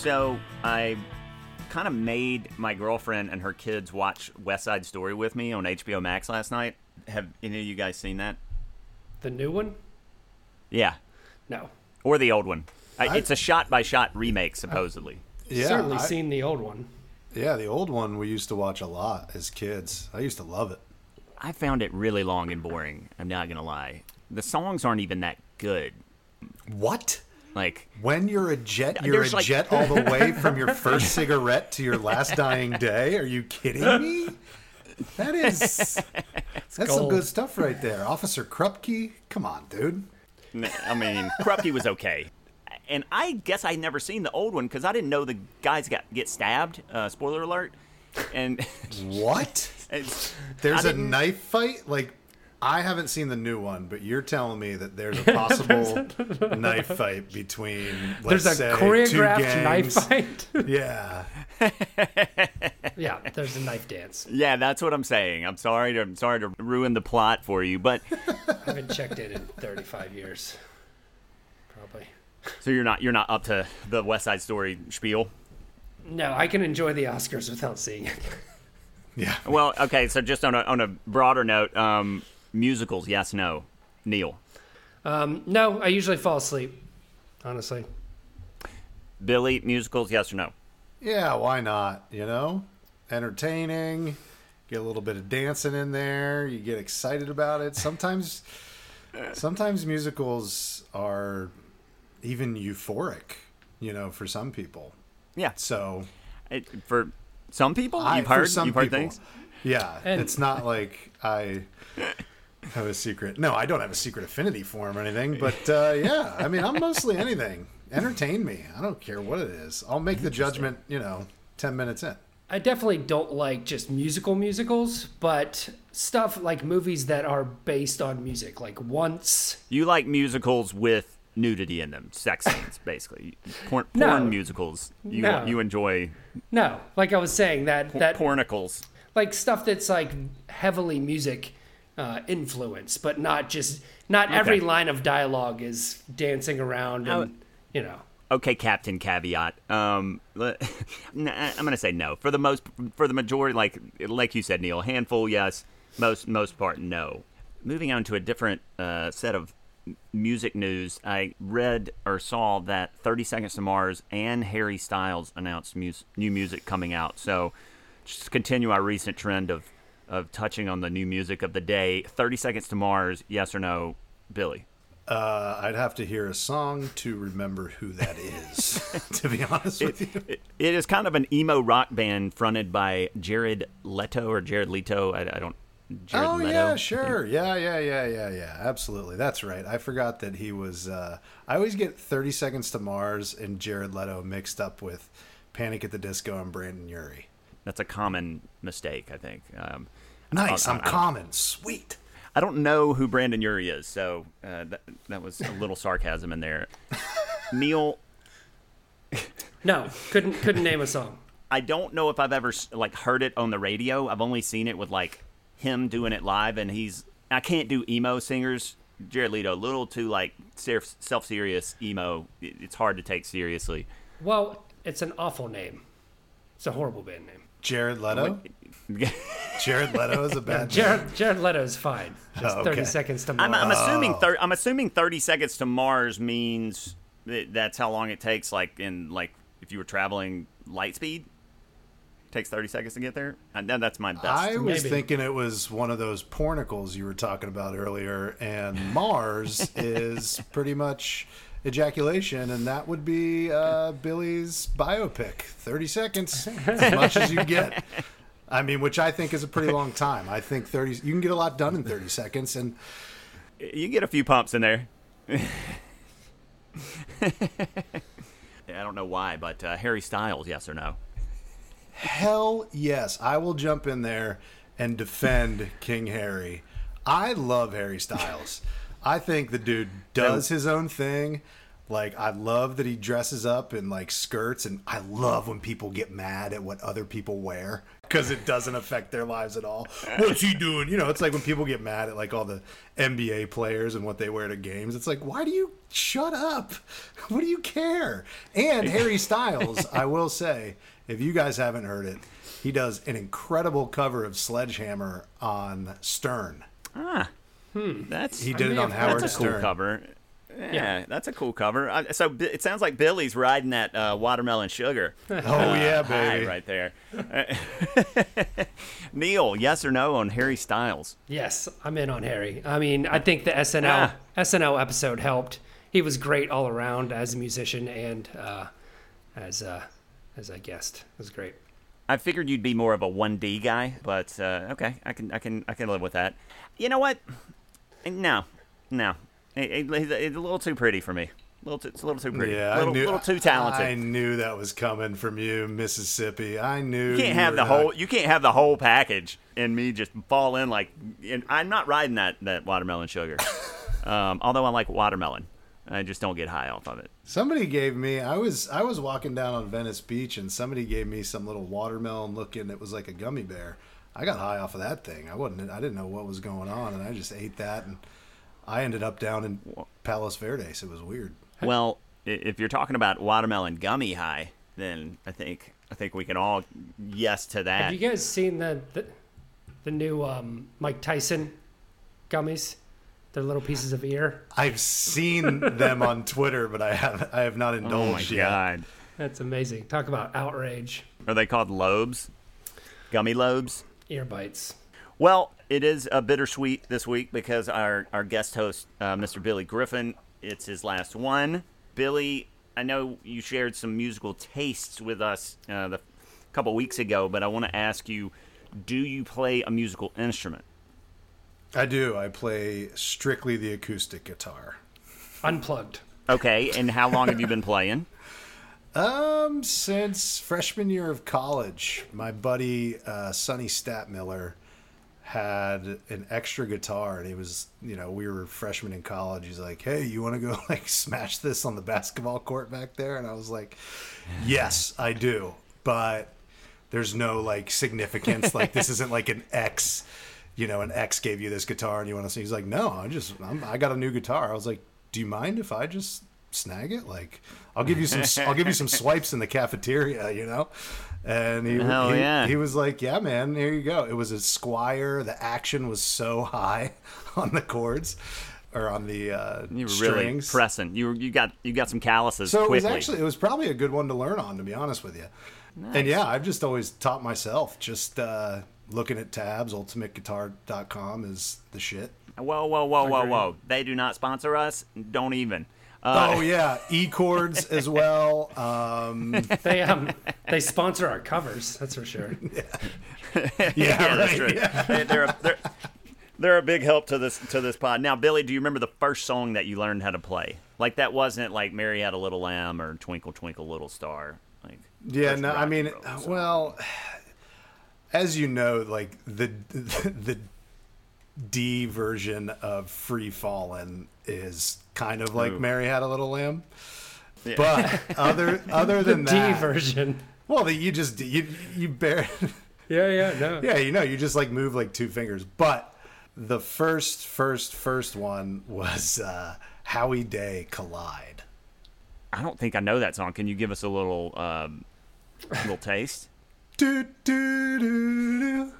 So I kind of made my girlfriend and her kids watch West Side Story with me on HBO Max last night. Have any of you guys seen that? The new one? Yeah, No. or the old one? I, I- it's a shot-by-shot remake, supposedly. Yeah, Certainly I- seen the old one. Yeah, the old one we used to watch a lot as kids. I used to love it. I found it really long and boring. I'm not gonna lie. The songs aren't even that good. What? Like, When you're a jet, you're a like- jet all the way from your first cigarette to your last dying day. Are you kidding me? That is that's some good stuff right there. Officer Krupke, come on, dude. I mean, Krupke was okay. And I guess I never seen the old one because I didn't know the guys got get stabbed. Uh, spoiler alert. And What? it's, There's I a didn't- knife fight? Like I haven't seen the new one, but you're telling me that there's a possible knife fight between let's There's a say, two choreographed knife fight. Yeah. yeah, there's a knife dance. Yeah, that's what I'm saying. I'm sorry to I'm sorry to ruin the plot for you, but I haven't checked it in 35 years. Probably. so you're not you're not up to the West Side Story spiel. No, I can enjoy the Oscars without seeing it. Yeah. Well, okay, so just on a on a broader note, um, musicals, yes, no, Neil, Um, no, I usually fall asleep. Honestly. Billy, musicals, yes or no? Yeah, why not? You know, entertaining. Get a little bit of dancing in there. You get excited about it. Sometimes, sometimes musicals are even euphoric. You know, for some people. Yeah, So it, for some people, I, you've for heard some you've heard people, things. Yeah, And- it's not like I have a secret. No, I don't have a secret affinity for him or anything. But uh, yeah, I mean, I'm mostly anything. Entertain me. I don't care what it is. I'll make the judgment. You know, ten minutes in. I definitely don't like just musical musicals, but stuff like movies that are based on music, like Once. You like musicals with nudity in them, sex scenes, basically. Porn, No. porn musicals. You No. you enjoy No, like I was saying that that pornicles. like stuff that's like heavily music uh, influence, but not just not every line of dialogue is dancing around and you know. Okay, Captain Caveat. Um, I'm gonna say no for the most for the majority. Like like you said, Neil, handful yes, most most part no. Moving on to a different uh, set of music news, I read or saw that 30 Seconds to Mars and Harry Styles announced mus- new music coming out. So just continue our recent trend of of touching on the new music of the day. 30 Seconds to Mars, yes or no, Billy? Uh, I'd have to hear a song to remember who that is. to be honest with you. It, it is kind of an emo rock band fronted by Jared Leto or Jared Leto. I, I don't. Jared oh Leto. yeah, sure. Yeah, yeah, yeah, yeah, yeah. Absolutely. That's right. I forgot that he was. Uh, I always get Thirty Seconds to Mars and Jared Leto mixed up with Panic at the Disco and Brendon Urie. That's a common mistake, I think. Um, Nice. I- I- I'm common. Sweet. I don't know who Brendon Urie is, so uh, that that was a little sarcasm in there. Neil, No, couldn't couldn't name a song. I don't know if I've ever like heard it on the radio. I've only seen it with like him doing it live, and he's I can't do emo singers. Jared Leto, a little too like self serious emo. It's hard to take seriously. Well, it's an awful name. It's a horrible band name. Jared Leto. Jared Leto is a bad. name. Jared Jared is fine. Just Oh, 30 seconds to I'm, Mars. I'm assuming Oh. thir- I'm assuming 30 seconds to Mars means that that's how long it takes. Like in like if you were traveling light speed, takes 30 seconds to get there. Uh, and then that's my best. I was Maybe. thinking it was one of those pornicles you were talking about earlier, and Mars is pretty much ejaculation, and that would be uh, Billy's biopic. Thirty seconds, as much as you get. I mean, which I think is a pretty long time. I think 30, you can get a lot done in 30 seconds. And You get a few pumps in there. I don't know why, but uh, Harry Styles, yes or no? hell yes, I will jump in there and defend King Harry. I love Harry Styles. I think the dude does his own thing. Like I love that he dresses up in like skirts and I love when people get mad at what other people wear because it doesn't affect their lives at all. What's he doing? You know, it's like when people get mad at like all the NBA players and what they wear to games. It's like, why do you shut up? What do you care? And Harry Styles, I will say, if you guys haven't heard it, he does an incredible cover of Sledgehammer on Stern. Ah, that's He did it on have heard Howard that's a cool Stern. cover. Yeah, that's a cool cover. Uh, so it sounds like Billy's riding that uh, watermelon sugar. Oh yeah, high baby. right there. Neil, yes or no on Harry Styles? Yes, I'm in on Harry. I mean, I think the SNL Ah. SNL episode helped. He was great all around as a musician and uh, as uh, as a guest. It was great. I figured you'd be more of a 1D guy, but uh, okay, I can I can I can live with that. You know what? No, no, It- it- it's a little too pretty for me. A little too, it's a little too pretty. Yeah, a little, I knew, little too talented. I knew that was coming from you, Mississippi. I knew you can't have were the not- whole you can't have the whole package and me just fall in like and I'm not riding that that watermelon sugar. um, although I like watermelon, I just don't get high off of it. Somebody gave me. I was I was walking down on Venice Beach, and somebody gave me some little watermelon looking. It was like a gummy bear. I got high off of that thing. I wasn't. I didn't know what was going on, and I just ate that, and I ended up down in Palos Verdes. It was weird. Well, if you're talking about watermelon gummy high, then I think I think we can all yes to that. Have you guys seen the the, the new um, Mike Tyson gummies? They're little pieces of ear. I've seen them on Twitter, but I have I have not indulged oh my indulged yet. god, That's amazing. Talk about outrage. are they called lobes? Gummy lobes? Ear bites. Well, it is a bittersweet this week because our, our guest host, uh, Mr. Billy Griffin, it's his last one. Billy, I know you shared some musical tastes with us uh, the, a couple weeks ago, but I want to ask you do you play a musical instrument? I do. I play strictly the acoustic guitar. Unplugged. Okay, and how long have you been playing? Um, since freshman year of college, my buddy uh, Sonny Statmiller had an extra guitar, and he was, you know, we were freshmen in college. He's like, "Hey, you want to go like smash this on the basketball court back there?" And I was like, "Yes, I do," but there's no like significance. like this isn't like an X, you know, an X gave you this guitar and you want to see. He's like, "No, I just I'm, I got a new guitar." I was like, "Do you mind if I just snag it? Like, I'll give you some I'll give you some swipes in the cafeteria, you know." And he Hell he, yeah. he was like, "Yeah, man, here you go." It was a Squier. The action was so high on the chords or on the uh, You were strings. really pressing. You were, you got you got some calluses So it was actually it was probably a good one to learn on, to be honest with you. And yeah, I've just always taught myself. Just uh, looking at tabs, ultimateguitar.com is the shit. whoa, whoa, whoa, whoa, whoa! They do not sponsor us. Don't even. Uh, oh yeah, e chords as well. Um, They um they sponsor our covers. That's for sure. yeah, yeah, that's right, true. yeah. They- They're a, they're, they're a big help to this to this pod. Now, Billy, do you remember the first song that you learned how to play? Like that wasn't like "Mary Had a Little Lamb" or "Twinkle Twinkle Little Star." Like Yeah, no, I mean, roll song. well, as you know, like the the D version of Free Fallin' is kind of like Ooh. Mary Had a Little Lamb. But other other The than D that, version. well, the, you just you you bear Yeah, yeah, no. yeah, you know, you just like move like two fingers. But the first first first one was uh, Howie Day Collide. I don't think I know that song. Can you give us a little um, little taste? Do, do, do, do,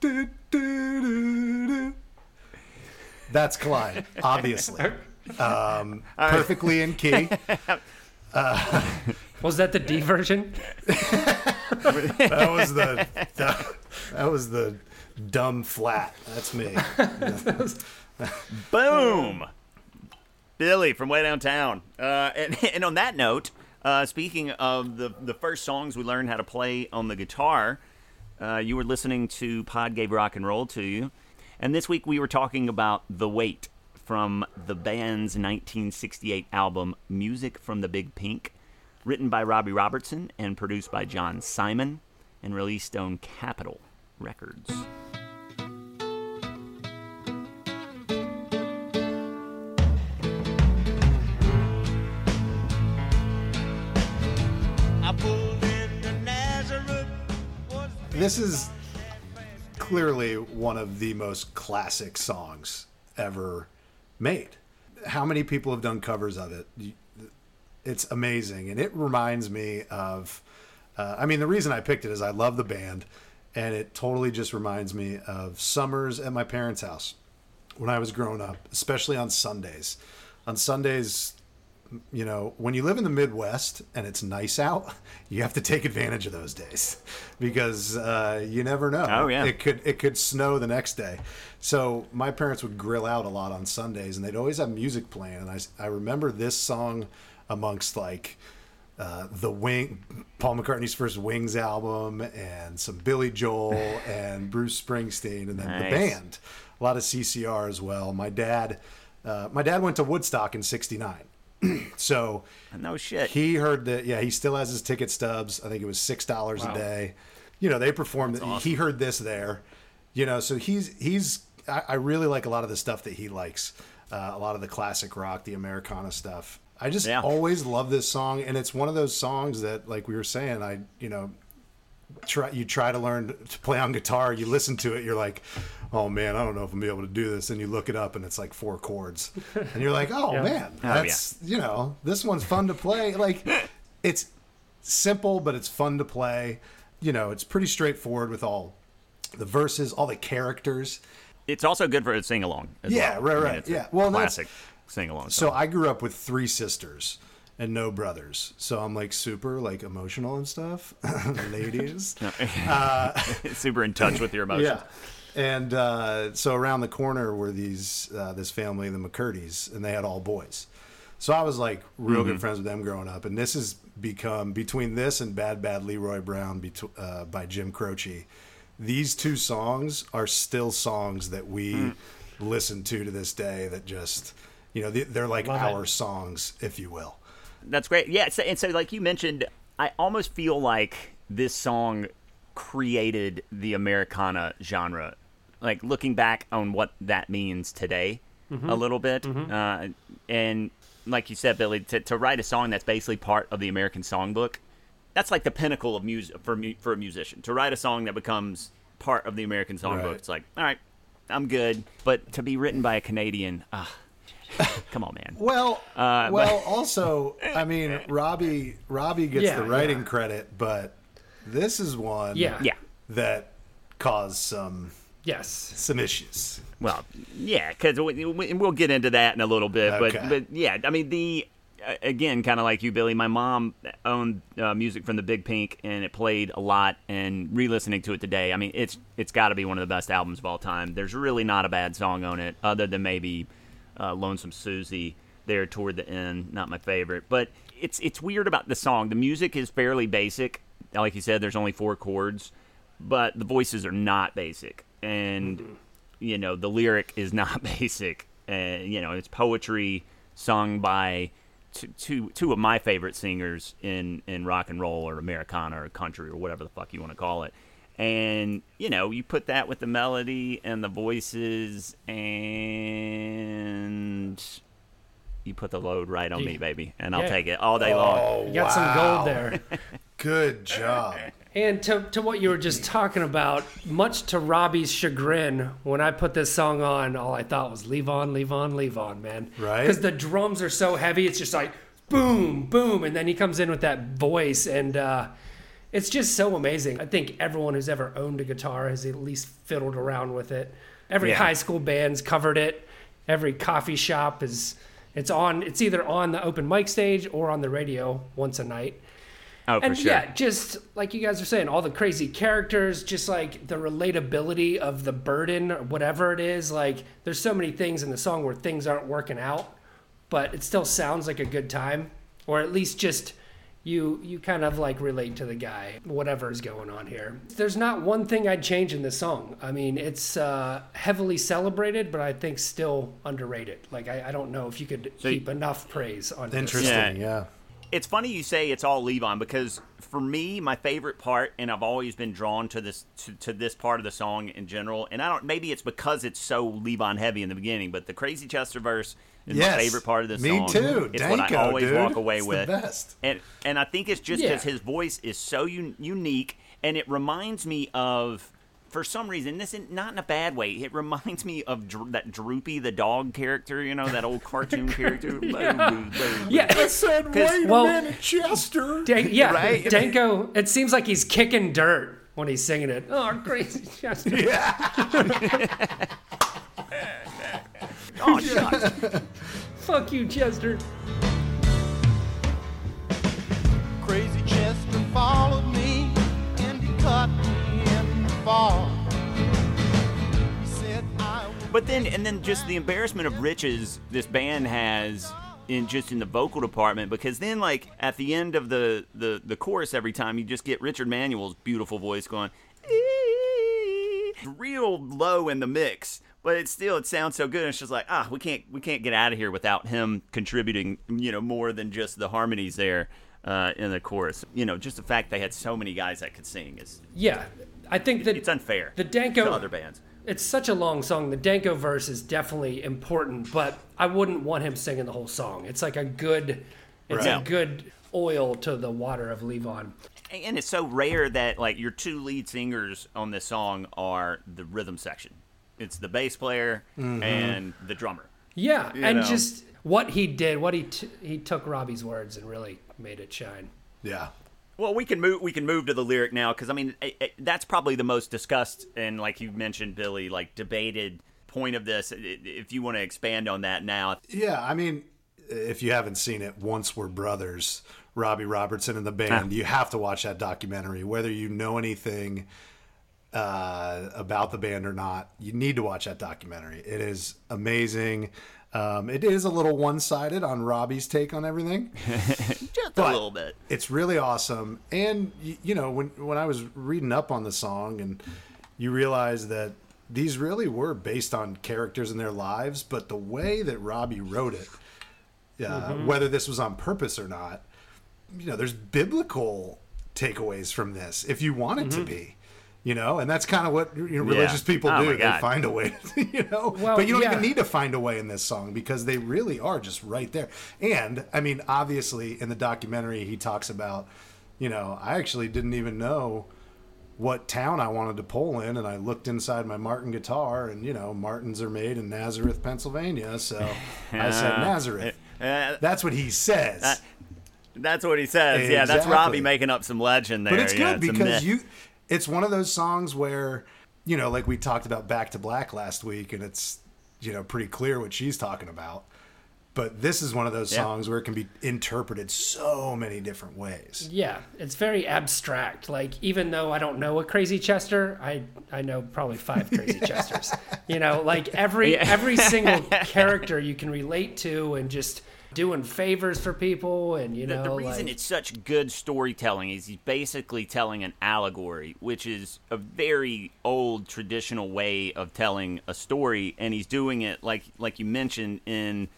do, do, do. That's Collide, obviously. Um, perfectly in key. Was that the D version? That was the that, that was the dumb flat. That's me. Boom, Billy from way downtown. Uh, and and on that note, uh, speaking of the the first songs we learned how to play on the guitar, Uh, you were listening to Pod Gave Rock and Roll to you. And this week we were talking about The Weight from the band's 1968 album Music from the Big Pink, written by Robbie Robertson and produced by John Simon and released on Capitol Records. This is clearly one of the most classic songs ever made. How many people have done covers of it? It's amazing, and it reminds me of. Uh, I mean, the reason I picked it is I love the band, and it totally just reminds me of summers at my parents' house when I was growing up, especially on Sundays. On Sundays, you know, when you live in the Midwest and it's nice out, you have to take advantage of those days because uh, you never know. Oh, yeah. it could it could snow the next day. So my parents would grill out a lot on Sundays, and they'd always have music playing. And I I remember this song amongst like. Uh, the Wing, Paul McCartney's first Wings album, and some Billy Joel and Bruce Springsteen, and then the band. A lot of CCR as well. My dad, uh, my dad went to Woodstock in '69, so No shit. he heard that. Yeah, he still has his ticket stubs. I think it was six dollars a day. You know, they performed. He heard this there. You know, so he's he's. I, I really like a lot of the stuff that he likes. Uh, a lot of the classic rock, the Americana stuff. I just Yeah. always love this song, and it's one of those songs that, like we were saying, I you know try you try to learn to play on guitar you listen to it you're like oh man i don't know if i'm gonna be able to do this. And you look it up and it's like four chords. And you're like oh man Oh, that's you know this one's fun to play. Like it's simple but it's fun to play. You know it's pretty straightforward with all the verses all the characters. It's also good for a sing along. Yeah, right, right, it's a yeah. Well, that's- classic sing along. so i grew up with three sisters and no brothers so i'm like super like emotional and stuff ladies super in touch with your emotions. Yeah. And uh, so around the corner were these uh, this family, the McCurdy's, and they had all boys. So I was like real good friends with them growing up, and this has become between this and Bad Bad Leroy Brown uh, by Jim Croce. These two songs are still songs that we listen to to this day. That just you know they- they're like Love it. our songs, if you will. That's great. Yeah, so, and so like you mentioned, I almost feel like this song created the Americana genre. Like looking back on what that means today, a little bit, uh, and like you said, Billy, to, to write a song that's basically part of the American songbook, that's like the pinnacle of music for mu- for a musician. To write a song that becomes part of the American songbook, Right. it's like, all right, I'm good. But to be written by a Canadian, ah, come on, man. Well, Uh, well, also, I mean, Robbie Robbie gets Yeah, the writing yeah. credit, but this is one Yeah. Yeah. that caused some Yes. some issues. Well, yeah, because we, we, we'll get into that in a little bit, Okay. but but yeah, I mean the uh, again, kind of like you, Billy. My mom owned uh, music from the Big Pink, and it played a lot. And re-listening to it today, I mean, it's it's got to be one of the best albums of all time. There's really not a bad song on it, other than maybe uh, "Lonesome Susie." There toward the end, not my favorite, but it's it's weird about the song. The music is fairly basic, like you said. There's only four chords, but the voices are not basic, and you know the lyric is not basic and you know it's poetry sung by two, two, two of my favorite singers in in rock and roll or americana or country or whatever the fuck you want to call it and you know you put that with the melody and the voices and you put the load right on me baby and i'll Yeah. take it all day long Oh, You got some gold there. Good job. And to, to what you were just talking about, much to Robbie's chagrin, when I put this song on, all I thought was Levon, leave on, Levon, man. Right. Because the drums are so heavy, it's just like boom, boom. And then he comes in with that voice, and uh, it's just so amazing. I think everyone who's ever owned a guitar has at least fiddled around with it. Every Yeah. high school band's covered it. Every coffee shop is. It's on. It's either on the open mic stage or on the radio once a night. oh for And sure yeah, just like you guys are saying, all the crazy characters, just like the relatability of the burden, or whatever it is. Like, there's so many things in the song where things aren't working out, but it still sounds like a good time, or at least just you you kind of like relate to the guy, whatever is going on here. There's not one thing I'd change in this song. I mean, it's uh, heavily celebrated, but I think still underrated. Like I, I don't know if you could So you- enough praise on this. Interesting, Yeah. yeah. it's funny you say it's all Levon because for me, my favorite part, and I've always been drawn to this to, to this part of the song in general. And I don't maybe it's because it's so Levon heavy in the beginning, but the Crazy Chester verse is Yes. my favorite part of the Me song. too. It's what I Danko, always dude. walk away It's the with. best. And and I think it's just Yeah. because his voice is so un- unique, and it reminds me of. For some reason, this is not in a bad way. It reminds me of Dr- that Droopy the dog character, you know, that old cartoon character. Yeah, I said, wait well- a minute, Chester. Dan- yeah, Right? Danko. It seems like he's kicking dirt when he's singing it. Oh, crazy Chester. Oh, shucks. Fuck you, Chester. Crazy Chester followed me and he cut me in the fall. He said I would But then, and then just the embarrassment of riches this band has in just in the vocal department because then like at the end of the the the chorus every time you just get Richard Manuel's beautiful voice going real low in the mix but it's still it sounds so good it's just like ah we can't we can't get out of here without him contributing you know more than just the harmonies there uh, in the chorus you know just the fact they had so many guys that could sing is Yeah, I think that it's unfair The Danko- to other bands it's such a long song. The Danko verse is definitely important, but I wouldn't want him singing the whole song. It's like a good, it's Right. a good oil to the water of Levon. and it's so rare that like your two lead singers on this song are the rhythm section. It's the bass player mm-hmm. and the drummer. Yeah, and know. just what he did, what he t- he took Robbie's words and really made it shine. Yeah. Well, we can move. We can move to the lyric now because I mean it, it- that's probably the most discussed and like you mentioned, Billy, like debated point of this. If you want to expand on that now, Yeah, I mean, if you haven't seen it, Once Were Brothers, Robbie Robertson and the band, ah. you have to watch that documentary. Whether you know anything uh, about the band or not, you need to watch that documentary. It is amazing. Um, it is a little one sided on Robbie's take on everything. just a little bit. It's really awesome. And y- you know, when when I was reading up on the song and you realize that these really were based on characters in their lives, but the way that Robbie wrote it, uh, whether this was on purpose or not, you know, there's biblical takeaways from this if you want it to be. You know, and that's kind of what you know, religious people Oh, do they find a way, you know. Well, but you don't yeah. even need to find a way in this song because they really are just right there. And I mean, obviously, in the documentary, he talks about, you know, I actually didn't even know what town I wanted to pull in, and I looked inside my Martin guitar, and you know, Martins are made in Nazareth, Pennsylvania. So I said Nazareth. Uh, That's what he says. that's what he says. Yeah, that's Robbie making up some legend there. but it's yeah, good it's because you it's one of those songs where you know like we talked about back to black last week and it's you know pretty clear what she's talking about but this is one of those Yeah. songs where it can be interpreted so many different ways Yeah, it's very abstract. Like even though I don't know a crazy Chester, I I know probably five crazy Chesters. You know, like every Yeah. every single character you can relate to and just doing favors for people and you The, know the reason like, it's such good storytelling is he's basically telling an allegory, which is a very old traditional way of telling a story, and he's doing it like like you mentioned in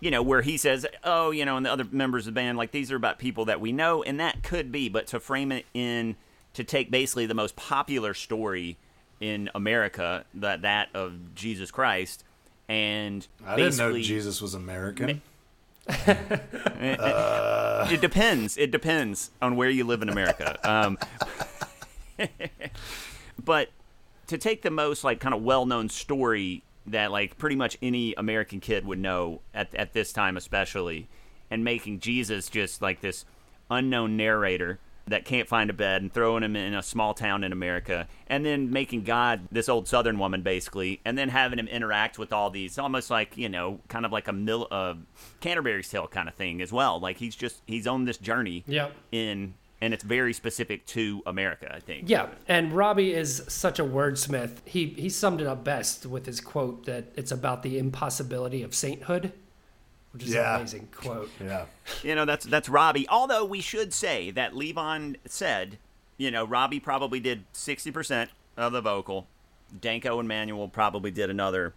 you know where he says, "Oh, you know," and the other members of the band like these are about people that we know, and that could be, but to frame it in to take basically the most popular story in America, that that of Jesus Christ, and i didn't know jesus was american it depends. It depends on where you live in America. Um, but to take the most like kind of well-known story that like pretty much any American kid would know at at this time, especially, and making Jesus just like this unknown narrator that can't find a bed and throwing him in a small town in America, and then making God this old Southern woman basically, and then having him interact with all these almost like you know kind of like a mil- uh, Canterbury's Tale kind of thing as well. Like he's just he's on this journey Yep. in, and it's very specific to America, I think. Yeah, and Robbie is such a wordsmith. He he summed it up best with his quote that it's about the impossibility of sainthood. Which is Yeah. an amazing quote. Yeah. You know, that's that's Robbie. Although we should say that Levon said, you know, Robbie probably did sixty percent of the vocal. Danko and Manuel probably did another,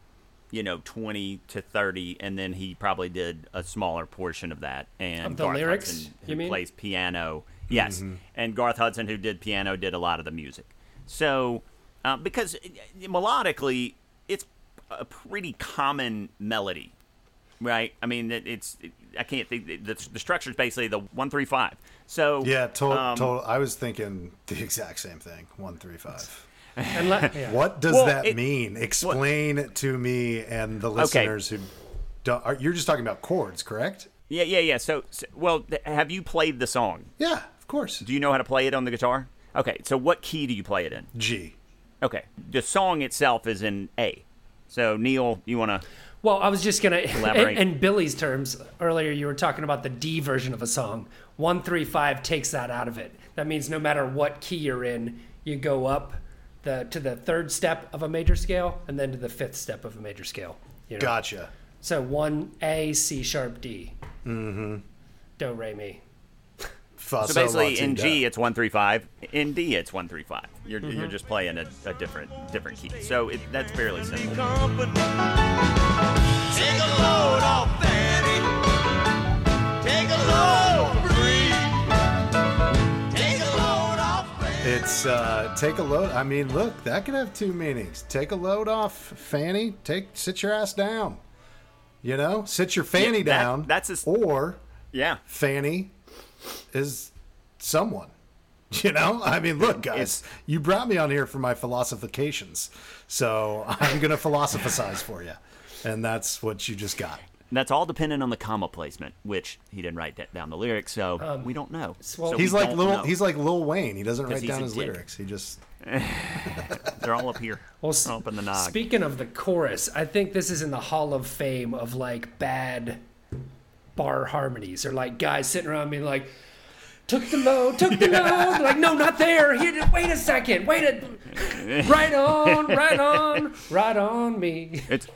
you know, twenty to thirty, and then he probably did a smaller portion of that. And Of the Garth lyrics, Hudson, you who mean? plays piano, yes, and Garth Hudson, who did piano, did a lot of the music. So, uh, because uh, melodically, it's a pretty common melody right? I mean, it, it's it, I can't think the, the structure is basically the one three five. So Yeah, total. um, total I was thinking the exact same thing. One three five. And le- yeah. What does Well, that it- mean? Explain to me and the listeners who don't. Are, you're just talking about chords, correct? Yeah, yeah, yeah. So, so well, th- have you played the song? Yeah, of course. Do you know how to play it on the guitar? Okay, so what key do you play it in? G. Okay, the song itself is in A. So Neil, you want to? Well, I was just gonna, in, in Billy's terms earlier, you were talking about the D version of a song. One three five takes that out of it. That means no matter what key you're in, you go up the to the third step of a major scale and then to the fifth step of a major scale. You know? Gotcha. So one A C sharp D. Mm-hmm. Do re mi. Fa, So sol, basically, la, in ti, G da. it's one three five. In D it's one three five. You're you're just playing a, a different different key. So it, that's fairly simple. company. Take a load off Fanny. Take a load free. Take a load off Fanny. It's uh, take a load. I mean, look, that could have two meanings. Take a load off, Fanny. Take sit your ass down. You know, sit your fanny Yeah, that- down. that's a s- or Yeah. Fanny is someone. You know, I mean, look, guys, you brought me on here for my philosophications, so I'm gonna philosophize for you, and that's what you just got. That's all dependent on the comma placement, which he didn't write that down the lyrics, so um, we don't know. well- So He's like don't little. know. He's like Lil Wayne. He doesn't write down his dick. lyrics. He just They're all up here. Well, s- up in the nog. Speaking of the chorus, I think this is in the Hall of Fame of like bad bar harmonies or like guys sitting around being like, took the low, took the load. like, no, not there. Here, wait a second. Wait a. Right on, right on, right on me. It's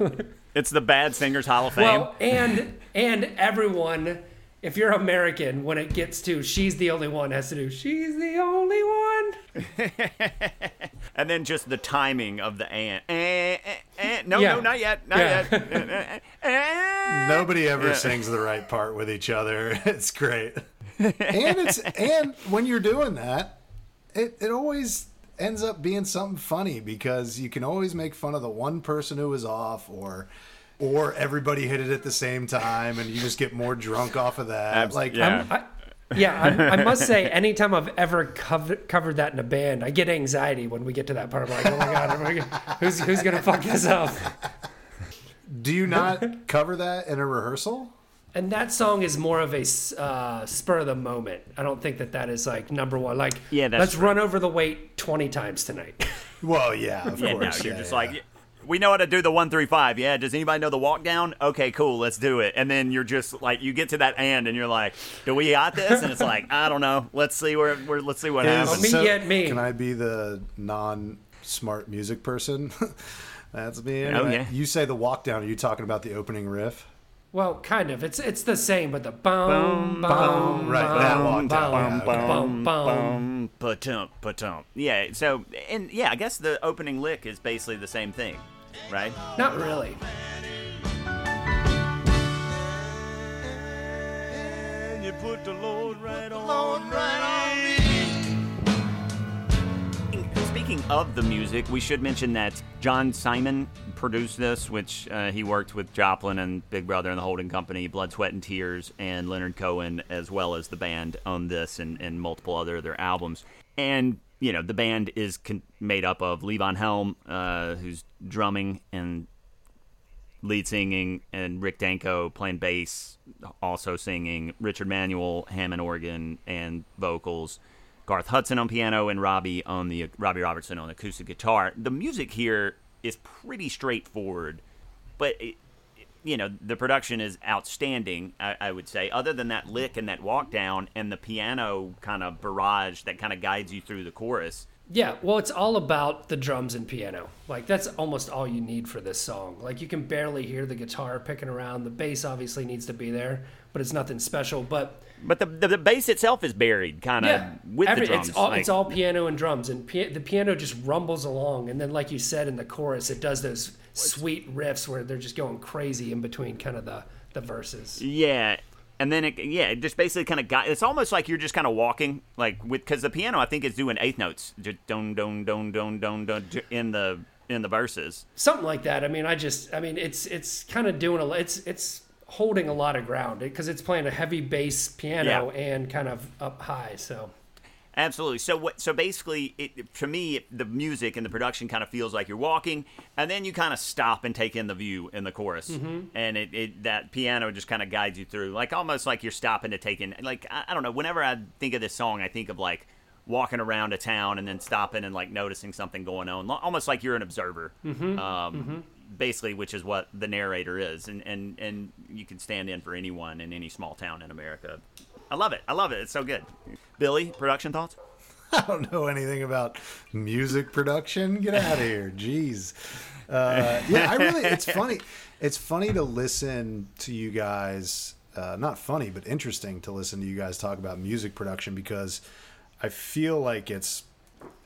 it's the Bad Singers Hall of Fame. Well, and and everyone, if you're American, when it gets to she's the only one, has to do she's the only one. and then just the timing of the and. Eh, eh, eh. No, Yeah. no, not yet, not Yeah. yet. Nobody ever Yeah. sings the right part with each other. It's great. and it's and when you're doing that, it, it always ends up being something funny because you can always make fun of the one person who was off or or everybody hit it at the same time and you just get more drunk off of that. Abs- like yeah. I, yeah, I, I must say, anytime I've ever covered covered that in a band, I get anxiety when we get to that part. I'm like, oh my god, gonna- who's who's gonna fuck this up? do you not cover that in a rehearsal? And that song is more of a uh, spur of the moment. I don't think that that is like number one. Like, Yeah, that's let's true. run over the weight twenty times tonight. Well, yeah, of Yeah, no, course. you're yeah, just yeah. like, we know how to do the one three five. Yeah, does anybody know the walk down? Okay, cool, let's do it. And then you're just like, you get to that end, and you're like, do we got this? And it's like, I don't know. Let's see where, where let's see what Is- happens. me yet me. Can I be the non-smart music person? That's me. Oh, yeah. You say the walk down. Are you talking about the opening riff? Well, kind of. It's it's the same, but the boom, boom, boom. Right, that boom, down, boom, boom, boom. Bum, pa-tum, pa-tum. Yeah, so, and yeah, I guess the opening lick is basically the same thing, right? Not really. And you put the load right on, right on Speaking of the music, we should mention that John Simon produced this, which uh, he worked with Joplin and Big Brother and the Holding Company, Blood, Sweat, and Tears, and Leonard Cohen, as well as the band on this and, and multiple other their albums. And, you know, the band is con- made up of Levon Helm, uh, who's drumming and lead singing, and Rick Danko playing bass, also singing, Richard Manuel, Hammond organ, and vocals. Garth Hudson on piano and Robbie on the Robbie Robertson on acoustic guitar. The music here is pretty straightforward, but it, you know the production is outstanding. I, I would say, other than that lick and that walk down and the piano kind of barrage that kind of guides you through the chorus. Yeah, well, it's all about the drums and piano. Like that's almost all you need for this song. Like you can barely hear the guitar picking around. The bass obviously needs to be there, but it's nothing special. But But the, the the bass itself is buried, kind of yeah, with every- the drums. It's all, like- it's all piano and drums, and the piano just rumbles along. And then, like you said in the chorus, it does those sweet riffs where they're just going crazy in between kind of the the verses. Yeah, and then it yeah, it just basically kind of got. It's almost like you're just kind of walking like with because the piano I think is doing eighth notes, just don don don don don don in the in the verses. something like that. I mean, I just, I mean, it's it's kind of doing a, it's it's holding a lot of ground eh, because it's playing a heavy bass piano Yeah. and kind of up high. So Absolutely. So what? So basically, it, to me, it, the music and the production kind of feels like you're walking, and then you kind of stop and take in the view in the chorus, mm-hmm. and it, it that piano just kind of guides you through, like almost like you're stopping to take in. Like I, I don't know. Whenever I think of this song, I think of like walking around a town and then stopping and like noticing something going on, almost like you're an observer. Mm-hmm. Um, mm-hmm. Basically, which is what the narrator is, and, and and you can stand in for anyone in any small town in America. I love it. I love it. It's so good. Billy, production thoughts? I don't know anything about music production. Get out of here, jeez. Uh, yeah, I really. It's funny. It's funny to listen to you guys. Uh, not funny, but interesting to listen to you guys talk about music production because I feel like it's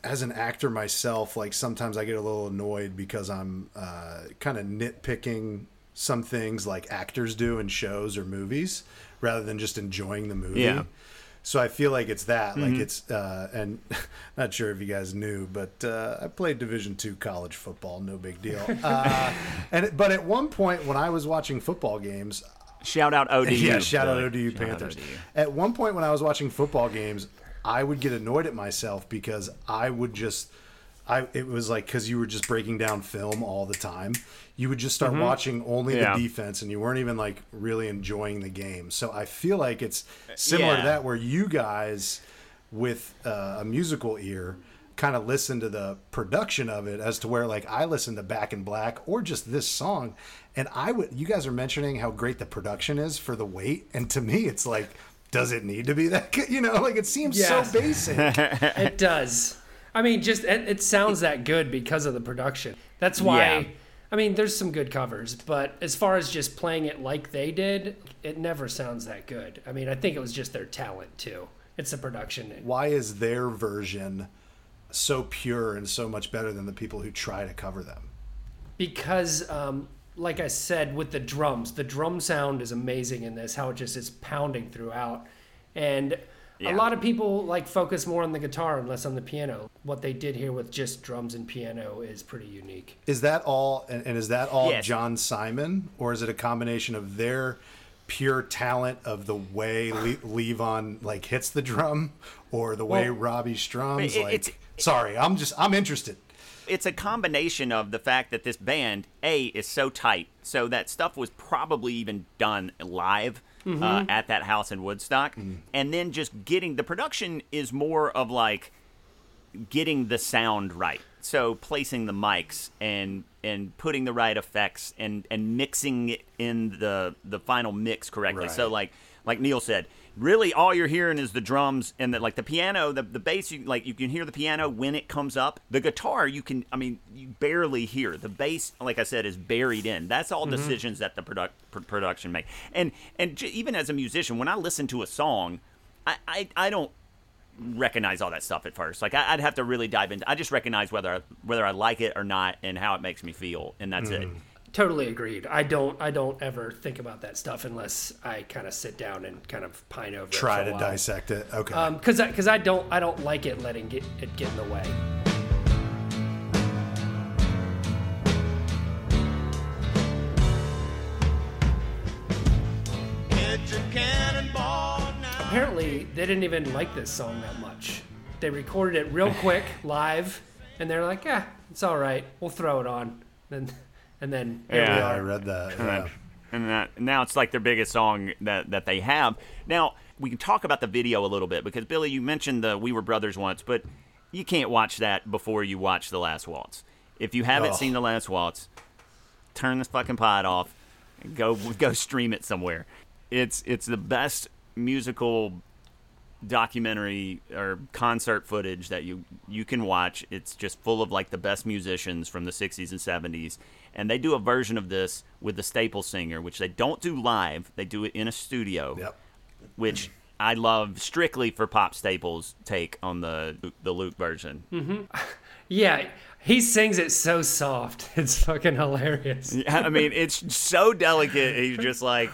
as an actor myself. Like sometimes I get a little annoyed because I'm uh, kind of nitpicking some things like actors do in shows or movies rather than just enjoying the movie. Yeah. So I feel like it's that, like it's, uh, and not sure if you guys knew, but uh, I played Division two college football, no big deal. Uh, and but at one point when I was watching football games, Shout out ODU. yeah, shout out. ODU Shout out Panthers. ODU. At one point when I was watching football games, I would get annoyed at myself because I would just, I it was like because you were just breaking down film all the time. You would just start watching only Yeah. the defense, and you weren't even like really enjoying the game. So I feel like it's similar Yeah. to that, where you guys with uh, a musical ear kind of listen to the production of it as to where like I listen to Back in Black or just this song and I would you guys are mentioning how great the production is for the weight and to me it's like does it need to be that good? you know like it seems Yes. so basic it does. I mean, just it, it sounds that good because of the production. That's why. Yeah. I mean, there's some good covers, but as far as just playing it like they did, it never sounds that good. I mean, I think it was just their talent too. It's the production. why is their version so pure and so much better than the people who try to cover them because um, like i said with the drums the drum sound is amazing in this how it just is pounding throughout and Yeah. a lot of people like focus more on the guitar and less on the piano what they did here with just drums and piano is pretty unique Is that all? And, and is that all Yes. John Simon, or is it a combination of their pure talent of the way Le- Levon like hits the drum, or the way Well, Robbie strums? it- like, it's- sorry, I'm just I'm interested. It's a combination of the fact that this band a is so tight so that stuff was probably even done live uh, at that house in woodstock. And then just getting the production is more of like getting the sound right. So placing the mics and and putting the right effects and and mixing it in the the final mix correctly. So like like neil said really all you're hearing is the drums and the like the piano the, the bass you, like you can hear the piano when it comes up the guitar you can i mean you barely hear the bass like i said is buried in that's all mm-hmm. decisions that the product pr- production make and and j- even as a musician when i listen to a song i i, I don't recognize all that stuff at first. Like I, I'd have to really dive into. I just recognize whether I, whether I like it or not and how it makes me feel, and that's it. Mm. Totally agreed i don't i don't ever think about that stuff unless i kind of sit down and kind of pine over Try it for to a while. dissect it. Okay. um because because I, don't i don't like it letting get, it get in the way Get your cannonball now. apparently they didn't even like this song that much. They recorded it real quick live, and they're like, "Yeah, it's all right. We'll throw it on." And and then here we Yeah. yeah, I read that. And, yeah. that, and that, now it's like their biggest song that that they have. Now we can talk about the video a little bit because Billy, you mentioned the We Were Brothers once, but you can't watch that before you watch the Last Waltz. If you haven't Oh. seen the Last Waltz, turn this fucking pod off and go go stream it somewhere. It's it's the best musical documentary or concert footage that you you can watch. It's just full of like the best musicians from the 60s and 70s, and they do a version of this with the staple singer, which they don't do live. They do it in a studio, Yep. which I love strictly for Pop Staples' take on the the Luke version. Mm-hmm. Yeah, he sings it so soft. It's fucking hilarious. Yeah, I mean, it's so delicate. He's just like,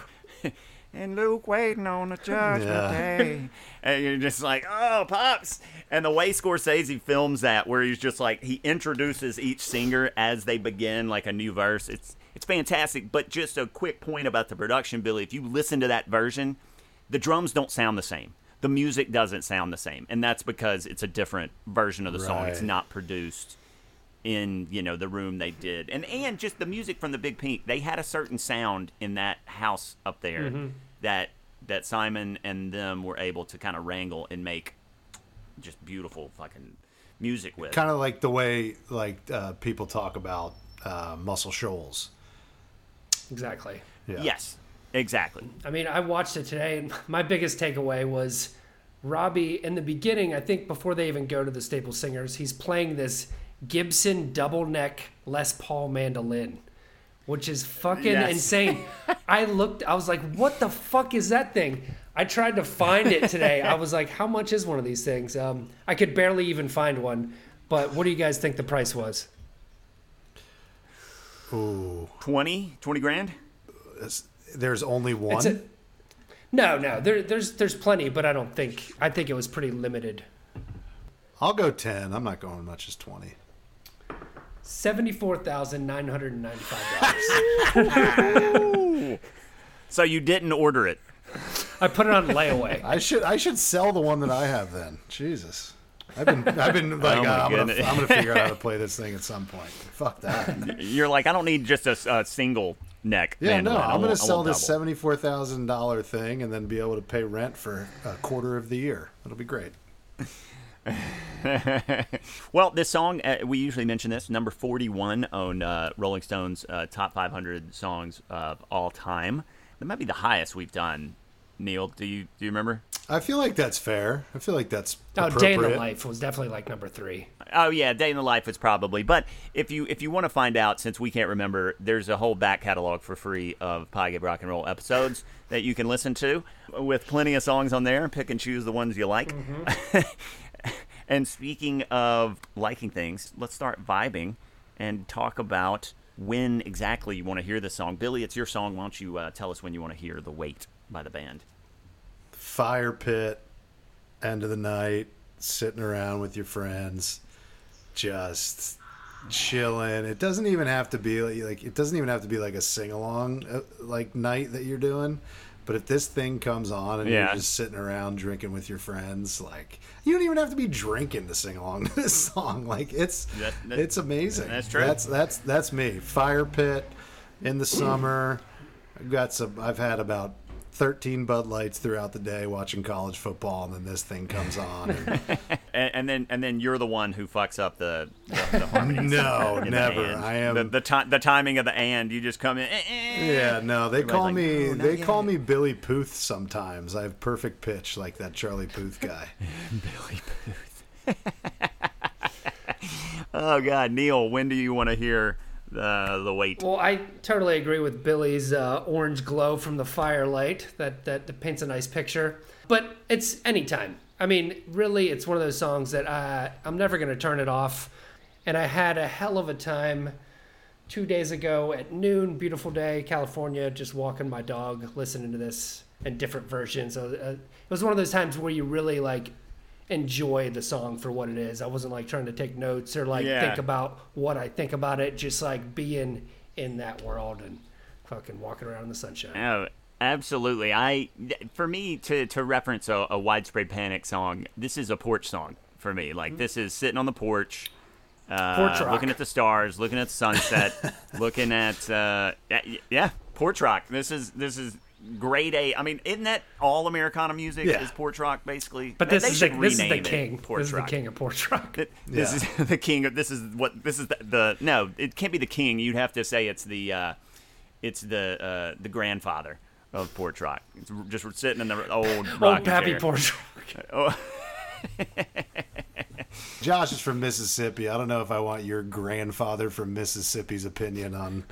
and Luke waiting on the judgment Yeah. day. And you're just like, oh, Pops. And the way Scorsese films that, where he's just like, he introduces each singer as they begin, like a new verse. It's it's fantastic. But just a quick point about the production, Billy. If you listen to that version, the drums don't sound the same. The music doesn't sound the same. And that's because it's a different version of the song. It's not produced in you know the room they did and and just the music from the big pink they had a certain sound in that house up there that that simon and them were able to kind of wrangle and make just beautiful fucking music with Kind of like the way like uh, people talk about uh, Muscle Shoals. Exactly. Yeah. yes exactly I mean, I watched it today, and my biggest takeaway was Robbie in the beginning. I think before they even go to the staple Singers, he's playing this Gibson double neck Les Paul mandolin, which is fucking Yes. insane. I looked, I was like, what the fuck is that thing? I tried to find it today. I was like, how much is one of these things? Um, I could barely even find one. But what do you guys think the price was? Ooh. 20 20 grand There's only one. A, no, no, there, there's there's plenty, but I don't think I think it was pretty limited. I'll go 10. I'm not going much as 20. Seventy-four thousand nine hundred and ninety-five dollars. so you didn't order it I put it on layaway. I should I should sell the one that I have then. Jesus. I've been I've been like oh uh, I'm, gonna. I'm gonna figure out how to play this thing at some point. Fuck that. you're like i don't need just a single neck Yeah, no. I I'm gonna sell this seventy four thousand dollar thing and then be able to pay rent for a quarter of the year. It'll be great. well, this song, uh, we usually mention this, number 41 on uh, Rolling Stone's uh, top 500 songs of all time. That might be the highest we've done. Neil, do you do you remember? I feel like that's fair. I feel like that's Oh, Day in the. Life was definitely like number three. Oh yeah, Day in the Life is probably. But if you if you want to find out, since we can't remember, there's a whole back catalog for free of Pie Rock and Roll episodes that you can listen to, with plenty of songs on there. Pick and choose the ones you like. and speaking of liking things, let's start vibing and talk about when exactly you want to hear this song. Billy, it's your song. Why don't you uh, tell us when you want to hear "The Weight" by the band? Fire pit, end of the night, sitting around with your friends, just chilling. It doesn't even have to be like, like it doesn't even have to be like a sing along uh, like night that you're doing. But if this thing comes on and Yeah. you're just sitting around drinking with your friends, like you don't even have to be drinking to sing along to this song. Like it's That- that- it's amazing. that's true. That's that's that's me. Fire pit in the summer. I've got some. I've had about. 13 Bud Lights throughout the day watching college football, and then this thing comes on. and- And, and then and then you're the one who fucks up the, the, the harmonies. no, never. I am. the the, ti- the timing of the and. You just come in. eh, eh. yeah, no. They call like, me. "Oh, they call me Billy Puth sometimes. I have perfect pitch like that Charlie Puth guy. Billy Puth. oh God, Neil, when do you want to hear the the weight? Well, I totally agree with Billy's uh, orange glow from the firelight. That, that paints a nice picture. But it's anytime. I mean, really, it's one of those songs that uh, I'm never going to turn it off. And I had a hell of a time two days ago at noon, beautiful day, California, just walking my dog, listening to this in different versions. So, uh, it was one of those times where you really like enjoy the song for what it is. I wasn't like trying to take notes or like Yeah. think about what I think about it, just like being in that world and fucking walking around in the sunshine. Oh, absolutely. I for me to to reference a, a widespread panic song. This is a porch song for me. Like this is sitting on the porch. Uh, looking at the stars, looking at the sunset, looking at uh, yeah, porch rock. This is this is grade A. I mean, isn't that all Americana music? Yeah. Is porch rock basically? But this they is the should this is the king. Porch This is the king of porch rock. Th- This Yeah. is the king of. This is what. This is the, the. No, it can't be the king. You'd have to say it's the. Uh, it's the uh, the grandfather of porch rock. It's just sitting in the old Old Pappy chair. Porch. Oh, Josh is from Mississippi. I don't know if I want your grandfather from Mississippi's opinion on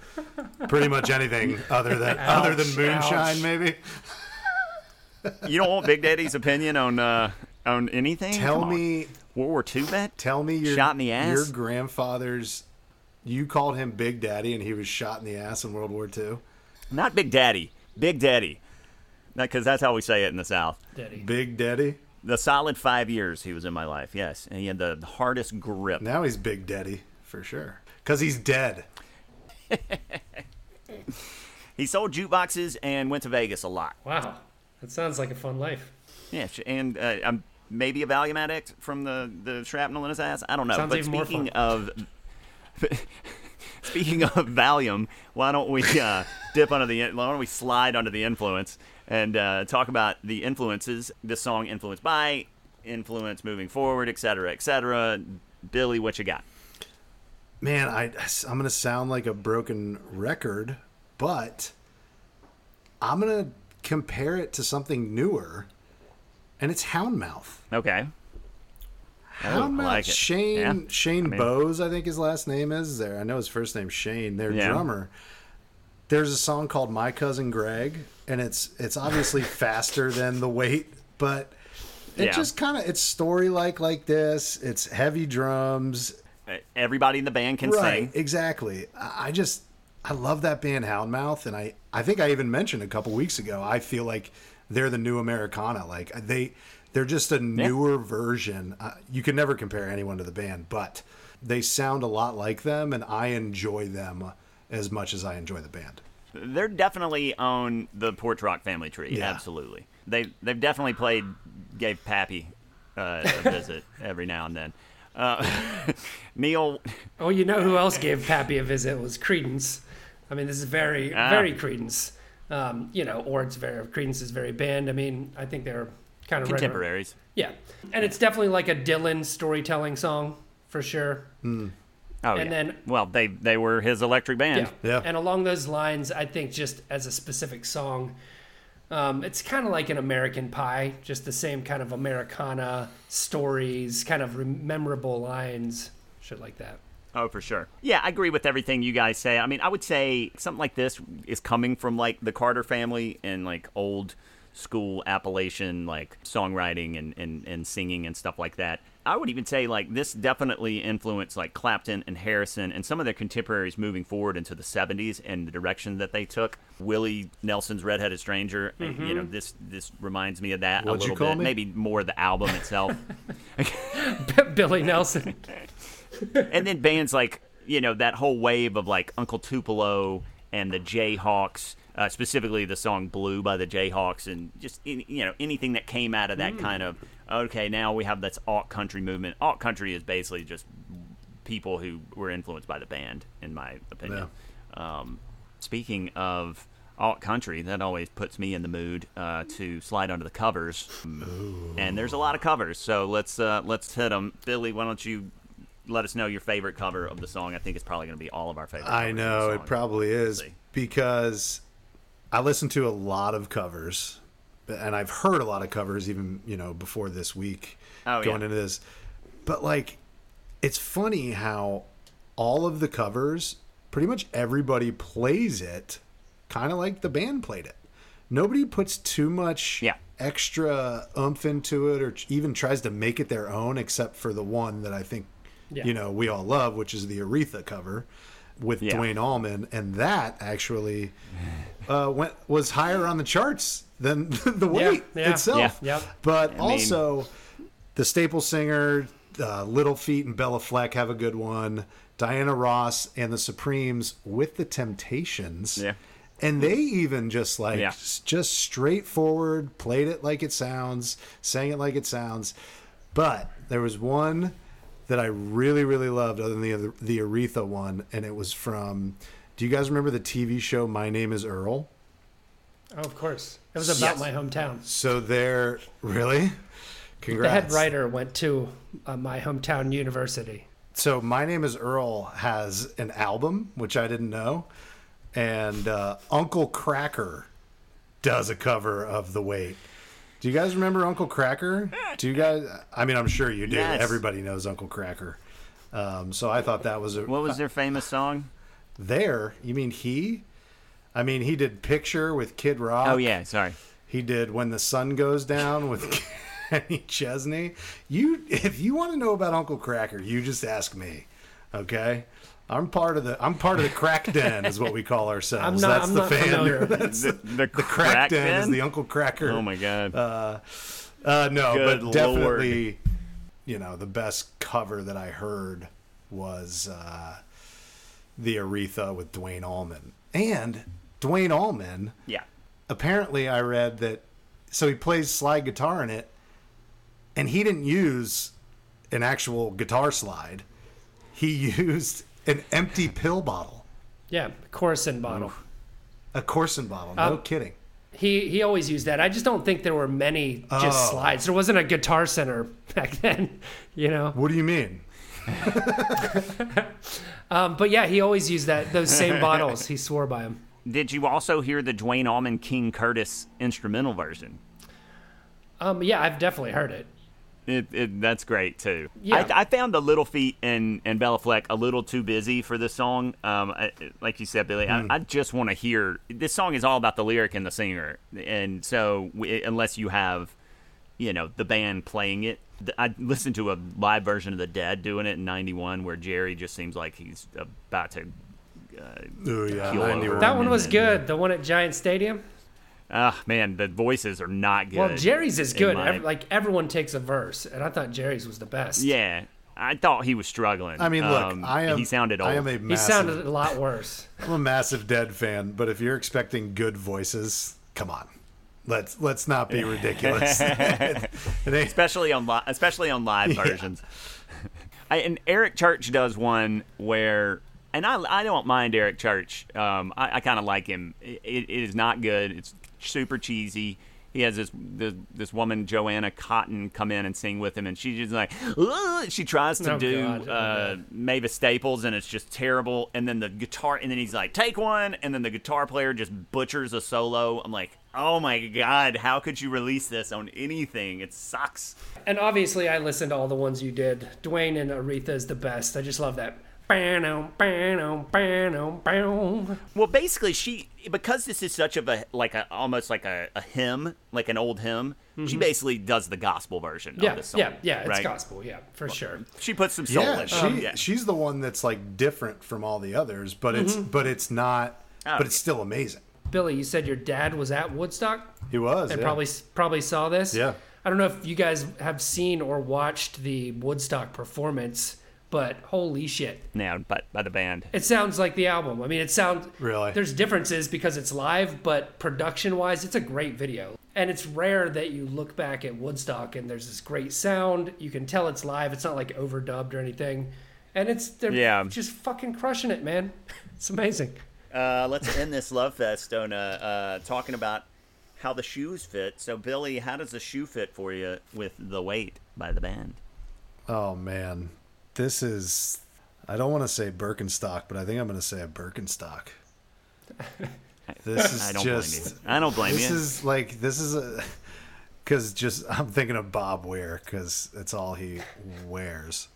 pretty much anything other than other than moonshine, ouch. maybe. you don't want Big Daddy's opinion on uh, on anything? Tell Come on. me World War II vet? tell me your Shot in the ass? your grandfather's you called him Big Daddy and he was shot in the ass in World War II. Not Big Daddy. Big Daddy. Because that's how we say it in the South. Daddy. Big Daddy. The solid five years he was in my life, yes. And he had the hardest grip. Now he's Big Daddy for sure. Cuz he's dead. He sold jukeboxes and went to Vegas a lot. Wow. That sounds like a fun life. Yeah, and uh, um, maybe a Valium addict from the, the shrapnel in his ass. I don't know. Sounds but even more speaking fun. of speaking of Valium, why don't we uh, dip under the why don't we slide under the influence and uh, talk about the influences this song influenced by, influence moving forward, et cetera, et cetera. Billy, what you got? Man, I I'm going to sound like a broken record, but I'm going to compare it to something newer. And it's Houndmouth. Okay. Oh, I Houndmouth. like. Shane Yeah. Shane I mean- Bowes, I think his last name is there. I know his first name's Shane. Their Yeah. drummer. There's a song called My Cousin Greg, and it's it's obviously faster than the weight, but it Yeah. just kind of it's story like like this. It's heavy drums. Uh, Everybody in the band can right, sing. exactly. I just I love that band Houndmouth, and I I think I even mentioned a couple weeks ago. I feel like they're the new Americana. Like they they're just a newer version. Uh, you can never compare anyone to the band, but they sound a lot like them, and I enjoy them as much as I enjoy the band. They're definitely on the Porch Rock family tree. Yeah. Absolutely. They they've definitely played gave Pappy uh, a visit every now and then. Uh, Neil, Oh, you know who else gave Pappy a visit was Creedence. I mean, this is very, Ah. very Creedence. Um, you know, or it's very Creedence is very band. I mean, I think they're kind of contemporaries. Yeah, and it's definitely like a Dylan storytelling song for sure. Oh And yeah. then- well, they they were his electric band. Yeah. Yeah. And along those lines, I think just as a specific song, um, it's kind of like an American Pie, just the same kind of Americana stories, kind of memorable lines, shit like that. Oh, for sure. Yeah, I agree with everything you guys say. I mean, I would say something like this is coming from like the Carter family and like old school Appalachian like songwriting and, and, and singing and stuff like that. I would even say like this definitely influenced like Clapton and Harrison and some of their contemporaries moving forward into the 70s and the direction that they took. Willie Nelson's Redheaded Stranger, uh, you know, this this reminds me of that What'd a you little call bit. me? Maybe more the album itself. Billy Nelson. and then bands like you know that whole wave of like Uncle Tupelo and the Jayhawks, uh, specifically the song "Blue" by the Jayhawks, and just you know anything that came out of that kind of okay. Now we have this alt country movement. Alt country is basically just people who were influenced by the band, in my opinion. Um, speaking of alt country, that always puts me in the mood uh, to slide under the covers. And there's a lot of covers, so let's uh, let's hit them. Billy, why don't you let us know your favorite cover of the song? I think it's probably going to be all of our favorite. I covers of the know it probably is because I listen to a lot of covers, and I've heard a lot of covers even you know before this week Oh, going yeah. into this. But like, it's funny how all of the covers, pretty much everybody plays it, kind of like the band played it. Nobody puts too much Yeah. extra oomph into it, or even tries to make it their own, except for the one that I think Yeah. you know we all love, which is the Aretha cover with Yeah. Duane Allman, and that actually uh, went was higher on the charts than the weight yeah. itself. Yeah. Yep. But I mean- also, the Staple Singer, uh, Little Feat, and Béla Fleck have a good one. Diana Ross and the Supremes with the Temptations. Yeah. And they even just like Yeah. just straightforward played it like it sounds, sang it like it sounds. But there was one that I really really loved other than the the Aretha one and it was from Do you guys remember the TV show My Name is Earl? Oh, of course. It was about Yes. my hometown. So they're really Congrats. The head writer went to uh, my hometown university. So my name is Earl has an album which I didn't know, and uh, Uncle Kracker does a cover of The Weight. Do you guys remember Uncle Kracker? Do you guys? I mean, I'm sure you do. Yes. Everybody knows Uncle Kracker. Um, so I thought that was a. What was their famous song? there? You mean he? I mean, he did Picture with Kid Rock. Oh yeah, sorry. He did When the Sun Goes Down with Kenny Chesney. You, if you want to know about Uncle Kracker, you just ask me. Okay. I'm part of the I'm part of the crack den is what we call ourselves. I'm not- That's I'm the not fan. familiar. That's The, the, the, crack, crack den, is the Uncle Kracker. Oh my god. Uh, uh, no, Good but definitely, you know, the best cover that I heard was uh, the Aretha with Duane Allman. And Duane Allman, yeah. apparently, I read that. So he plays slide guitar in it, and he didn't use an actual guitar slide. He used an empty pill bottle, Yeah, Coricidin bottle. a Coricidin bottle. No Um, kidding. He he always used that. I just don't think there were many just Oh. slides. There wasn't a guitar center back then, you know. What do you mean? Um, but yeah, he always used that those same bottles. He swore by them. Did you also hear the Duane Allman King Curtis instrumental version? Um, yeah, I've definitely heard it. It, it, that's great too. Yeah. I, I found the Little Feat and and Béla Fleck a little too busy for this song. Um, I, like you said, Billy, I, I just want to hear. This song is all about the lyric and the singer, and so w- unless you have, you know, the band playing it, I listened to a live version of the Dead doing it in '91, where Jerry just seems like he's about to. Oh yeah, Keel over. That one was and- good. The one at Giant Stadium. Ah, man, the voices are not good. Well, Jerry's is good. my- Ev- like everyone takes a verse, and I thought Jerry's was the best. yeah, I thought he was struggling. I mean, look, Um, I am. He sounded old. I am a he sounded a lot worse. I'm a massive Dead fan, but if you're expecting good voices, come on, let's let's not be ridiculous. Especially on li- especially on live versions. I, and Eric Church does one where, and I I don't mind Eric Church. Um, I, I kind of like him. It, it is not good. It's super cheesy. He has this, this this woman Joanna Cotton come in and sing with him, and she's just like, "Ugh." she tries to Oh, do God. Oh, uh, Mavis Staples, and it's just terrible. And then the guitar, and then he's like, "Take one," and then the guitar player just butchers a solo. I'm like, "Oh my god, how could you release this on anything? It sucks." And obviously, I listened to all the ones you did. Duane and Aretha is the best. I just love that. Well, basically, she because this is such of a like a almost like a, a hymn, like an old hymn. She basically does the gospel version Mm-hmm. Yeah, of the song. yeah, yeah. It's right? gospel. Yeah, for sure. She puts some soul yeah, in it. she yeah. she's the one that's like different from all the others, but it's Mm-hmm. but it's not. Oh, but it's still amazing. Billy, you said your dad was at Woodstock He was and yeah. probably probably saw this. Yeah. I don't know if you guys have seen or watched the Woodstock performance, but holy shit. Now, by, by the band. It sounds like the album. I mean, it sounds Really? There's differences because it's live, but production-wise, it's a great video. And it's rare that you look back at Woodstock and there's this great sound. You can tell it's live. It's not like overdubbed or anything. And it's they're Yeah. just fucking crushing it, man. It's amazing. Uh, let's end this love fest on uh, uh, talking about how the shoes fit. So, Billy, how does the shoe fit for you with the weight by the band? Oh man, this is. I don't want to say Birkenstock, but I think I'm going to say a Birkenstock. This is I don't just. blame you. I don't blame This you. This is like this is a. Because just I'm thinking of Bob Weir because it's all he wears.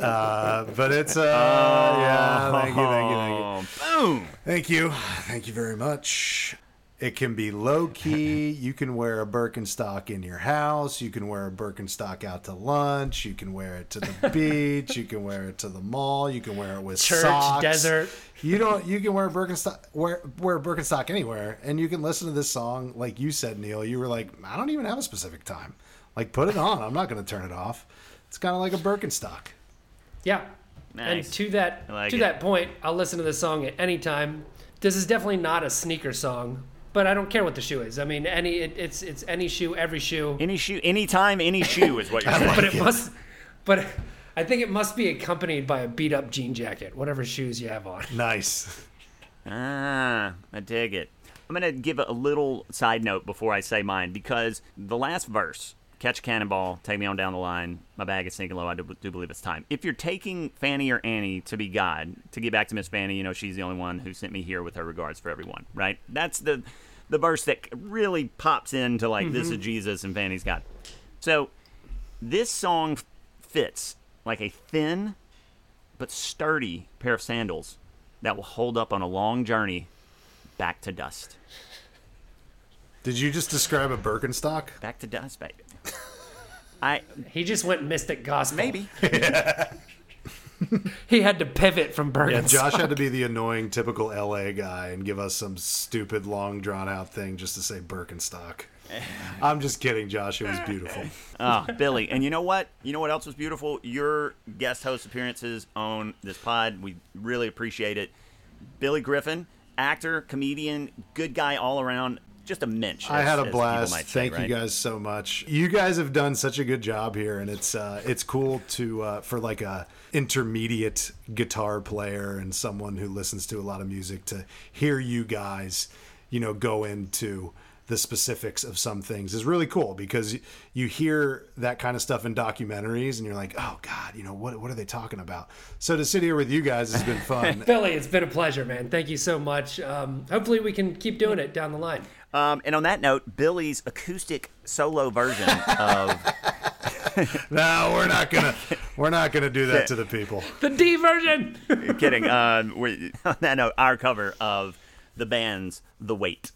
Uh, but it's uh yeah. Thank you, thank you, thank you. Oh, boom. Thank you. Thank you very much. It can be low key. You can wear a Birkenstock in your house. You can wear a Birkenstock out to lunch. You can wear it to the beach. You can wear it to the mall. You can wear it with Church, socks. desert. You don't. You can wear a Birkenstock. Wear wear a Birkenstock anywhere, and you can listen to this song like you said, Neil. You were like, I don't even have a specific time. Like, put it on. I'm not going to turn it off. It's kind of like a Birkenstock. Yeah. Nice. And to that like to it. that point, I'll listen to this song at any time. This is definitely not a sneaker song, but I don't care what the shoe is. I mean, any it, it's it's any shoe, every shoe. Any shoe, anytime, any shoe is what you're saying. but it must but I think it must be accompanied by a beat up jean jacket, whatever shoes you have on. Nice. Ah, I dig it. I'm going to give a little side note before I say mine because the last verse, catch a cannonball, take me on down the line, my bag is sinking low, I do, do believe it's time. If you're taking Fanny or Annie to be God, to get back to Miss Fanny, you know, she's the only one who sent me here with her regards for everyone, right? That's the the verse that really pops into like this Mm-hmm. is Jesus and Fanny's God. So this song fits like a thin but sturdy pair of sandals that will hold up on a long journey back to dust. Did you just describe a Birkenstock? Back to dust, baby. I He just went mystic gospel. maybe he had to pivot from Yeah, Bergen. Josh had to be the annoying typical LA guy and give us some stupid long drawn out thing just to say Birkenstock. I'm just kidding, Josh. It was beautiful. Oh, Billy. And you know what? You know what else was beautiful? Your guest host appearances on this pod. We really appreciate it. Billy Griffin, actor, comedian, good guy all around. Just a mensch. I as- had a blast. might say, Thank right? you guys so much. You guys have done such a good job here, and it's uh, it's cool to uh, for like a intermediate guitar player and someone who listens to a lot of music to hear you guys, you know, go into the specifics of some things is really cool because you hear that kind of stuff in documentaries and you're like, oh God, you know, what, what are they talking about? So to sit here with you guys has been fun. Billy, it's been a pleasure, man. Thank you so much. Um, hopefully, we can keep doing it down the line. Um, and on that note, Billy's acoustic solo version of no, we're not gonna we're not gonna do that to the people. The D version. kidding. Um, we, on that note, our cover of the band's "The Weight."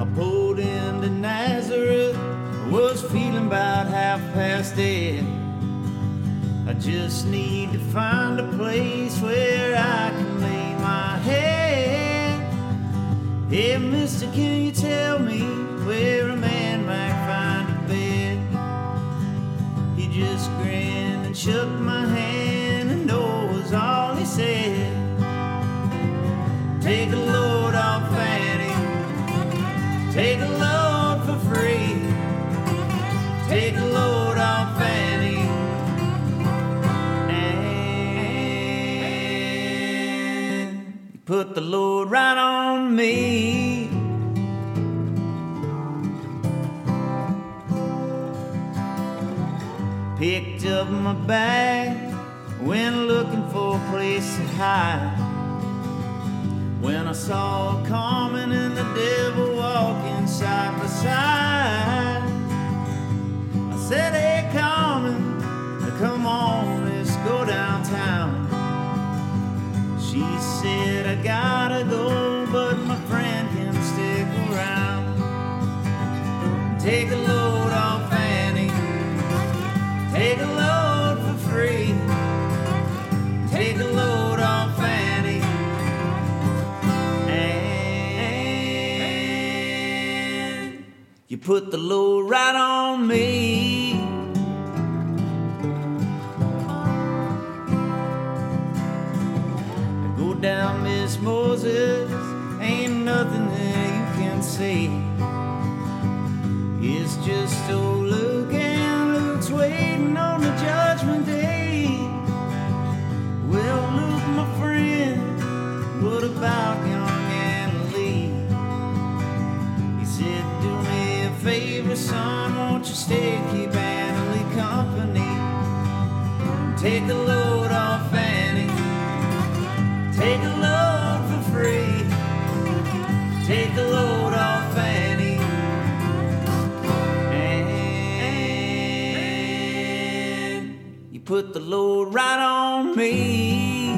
I pulled into Nazareth, was feeling about half past dead. I just need to find a place where I can lay my head. Hey, mister, can you tell me where a man might find a bed? He just grinned and shook my put the load right on me. Picked up my bag, went looking for a place to hide. When I saw Carmen and the devil walking side by side, I said, Hey, Carmen, come on, let's go downtown. She said, I gotta go, but my friend can stick around. Take a load off Annie, take a load for free. Take a load off Annie. And you put the load right on me. Down, Miss Moses. Ain't nothing that you can see. It's just old Luke and Luke's waiting on the judgment day. Well, Luke, my friend, what about young Anna Lee? He said, Do me a favor, son, won't you stay, keep Anna Lee company? Take a load the load right on me.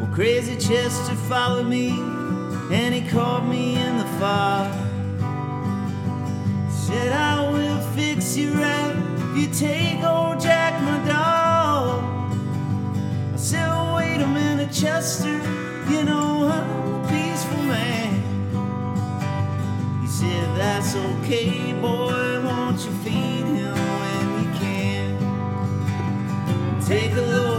Well, crazy Chester followed me, and he caught me in the fog. Said, I will fix you right if you take old Jack, my dog. I said, oh, wait a minute, Chester, you know I'm a peaceful man. That's okay, boy, won't you feed him when you can? Take a load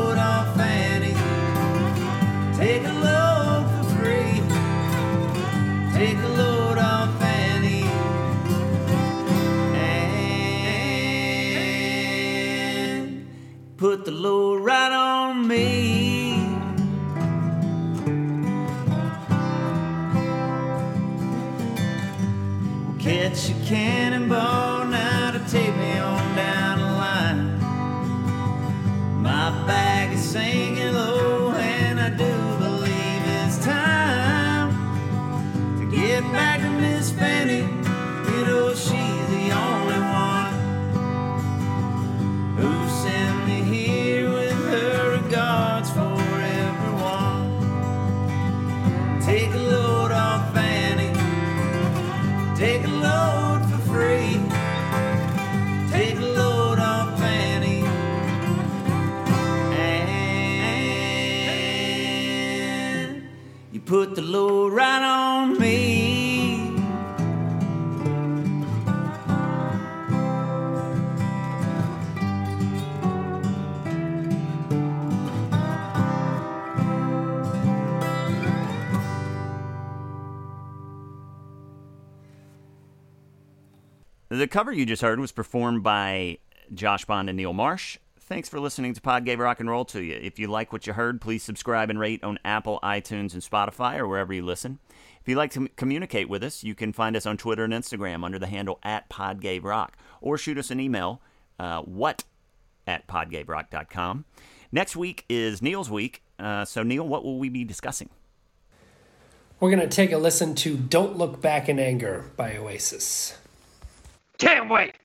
a cannonball now to take me on down the line. My bag is sinking low, put the load right on me. The cover you just heard was performed by Josh Bond and Neil Marsh. Thanks for listening to Pod Gave Rock and Roll to you. If you like what you heard, please subscribe and rate on Apple, iTunes, and Spotify or wherever you listen. If you'd like to communicate with us, you can find us on Twitter and Instagram under the handle at PodGaveRock or shoot us an email, uh, what at podgaverock.com. Next week is Neil's week. Uh, so, Neil, what will we be discussing? We're going to take a listen to Don't Look Back in Anger by Oasis. Can't wait.